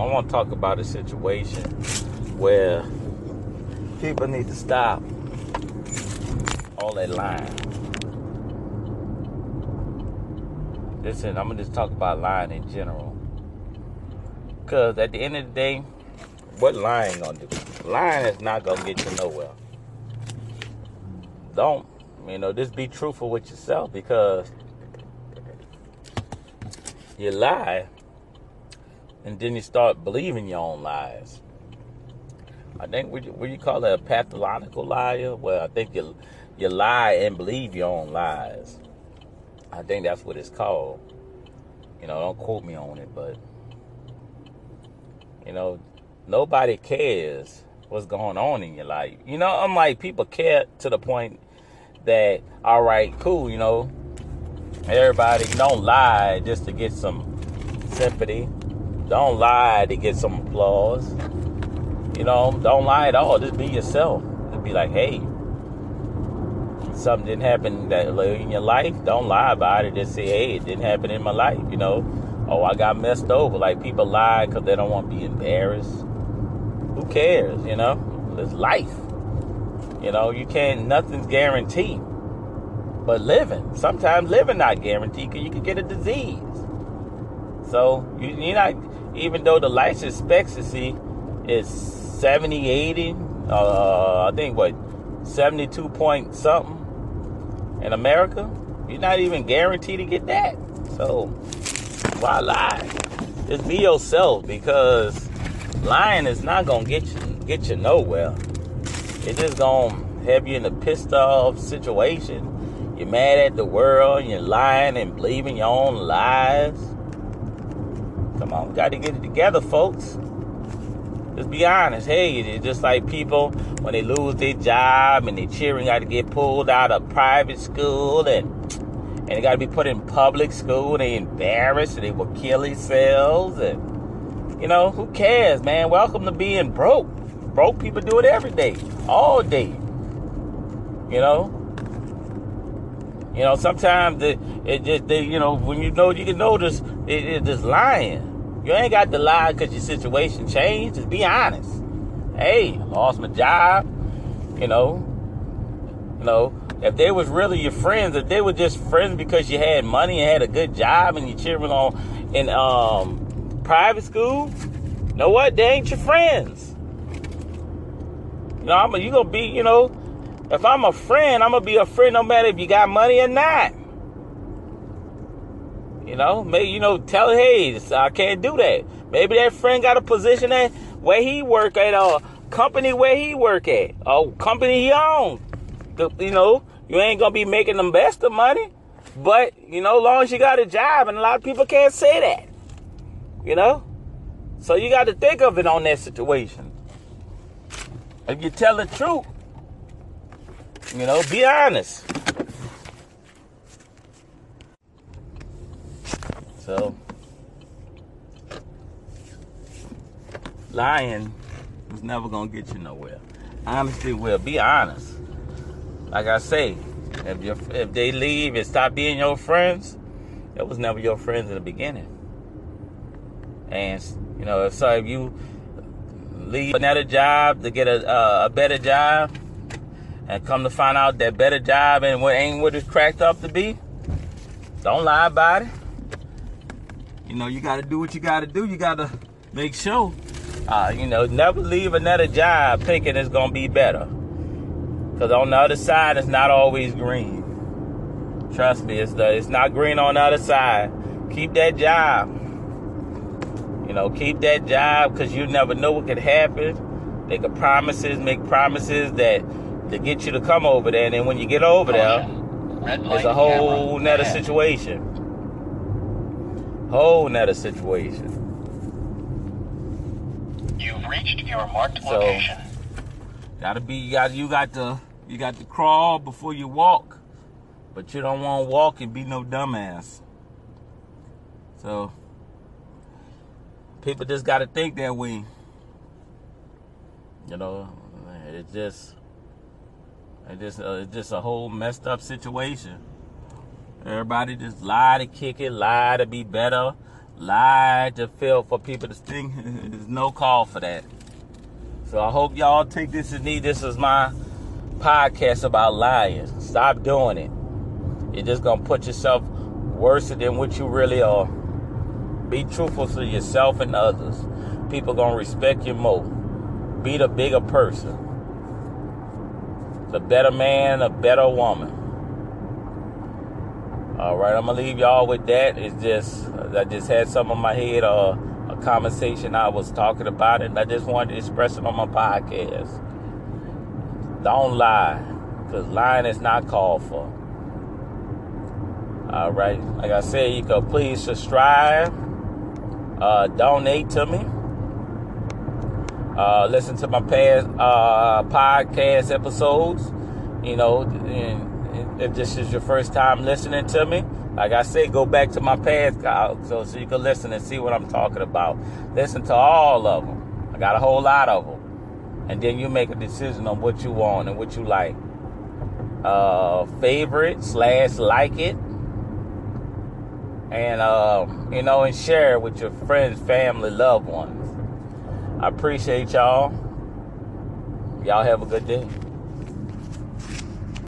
I want to talk about a situation where people need to stop all that lying. Listen, I'm gonna just talk about lying in general. Cause at the end of the day, what lying gonna do? Lying is not gonna get you nowhere. Don't, you know, just be truthful with yourself because you lie and then you start believing your own lies. I think what you, what you call that a pathological liar? Well, I think you you lie and believe your own lies. I think that's what it's called. You know, don't quote me on it, but you know, nobody cares what's going on in your life. You know, I'm like people care to the point that all right, cool, you know, everybody don't lie just to get some sympathy. Don't lie to get some applause. You know, don't lie at all. Just be yourself. Just be like, hey, something didn't happen that in your life, don't lie about it. Just say, hey, it didn't happen in my life. You know, oh, I got messed over. Like people lie because they don't want to be embarrassed. Who cares? You know, it's life. You know, you can't. Nothing's guaranteed. But living, sometimes living not guaranteed because you could get a disease. So you, you're not, even though the life expectancy is 70, 80, uh, I think what, 72 point something in America, you're not even guaranteed to get that. So why lie? Just be yourself because lying is not gonna get you get you nowhere. It's just gonna have you in a pissed off situation. You're mad at the world, you're lying and believing your own lies. Come on, got to get it together, folks. Just be honest. Hey, it's just like people when they lose their job and their children got to get pulled out of private school and and they got to be put in public school. They embarrassed and they will kill themselves. And you know who cares, man? Welcome to being broke. Broke people do it every day, all day. You know. You know, sometimes it, it just they, you know when you know you can notice it, it's just lying. You ain't got to lie because your situation changed. Just be honest. Hey, I lost my job. You know, you know, if they was really your friends, if they were just friends because you had money and had a good job and your children on in um, private school, you know what? They ain't your friends. You know, I'm a, you gonna be, you know, if I'm a friend, I'm gonna be a friend no matter if you got money or not. You know, maybe you know, tell hey, I can't do that. Maybe that friend got a position at where he work at a company where he work at, a company he owns. You know, you ain't gonna be making the best of money, but you know, long as you got a job, and a lot of people can't say that. You know, so you got to think of it on that situation. If you tell the truth, you know, be honest. So, lying is never gonna get you nowhere. Honesty will. Be honest. Like I say, if you if they leave and stop being your friends, it was never your friends in the beginning. And you know, if so, if you leave another job to get a uh, a better job, and come to find out that better job and what ain't what it's cracked up to be, don't lie about it you know, you got to do what you got to do. You got to make sure, uh, you know, never leave another job thinking it's going to be better. Because on the other side, it's not always green. Trust me, it's, the, it's not green on the other side. Keep that job. You know, keep that job because you never know what could happen. They could promises, make promises that to get you to come over there. And then when you get over there, it's a whole nother situation whole nother situation. You've reached your marked so, location. Gotta be you got you got to you got to crawl before you walk. But you don't want to walk and be no dumbass. So people just gotta think that way. You know, it's just it's just uh, it's just a whole messed up situation. Everybody just lie to kick it, lie to be better, lie to feel for people to think there's no call for that. So I hope y'all take this as need. This is my podcast about lying. Stop doing it. You're just gonna put yourself worse than what you really are. Be truthful to yourself and others. People gonna respect you more. Be the bigger person. The better man, a better woman. All right, I'm gonna leave y'all with that. It's just I just had some on my head, uh, a conversation I was talking about, and I just wanted to express it on my podcast. Don't lie, because lying is not called for. All right, like I said, you can please subscribe, uh, donate to me, uh, listen to my past uh, podcast episodes. You know, if this is your first time listening to me, like I said, go back to my past so so you can listen and see what I'm talking about. Listen to all of them. I got a whole lot of them, and then you make a decision on what you want and what you like. Uh, favorite slash like it, and uh, you know, and share it with your friends, family, loved ones. I appreciate y'all. Y'all have a good day.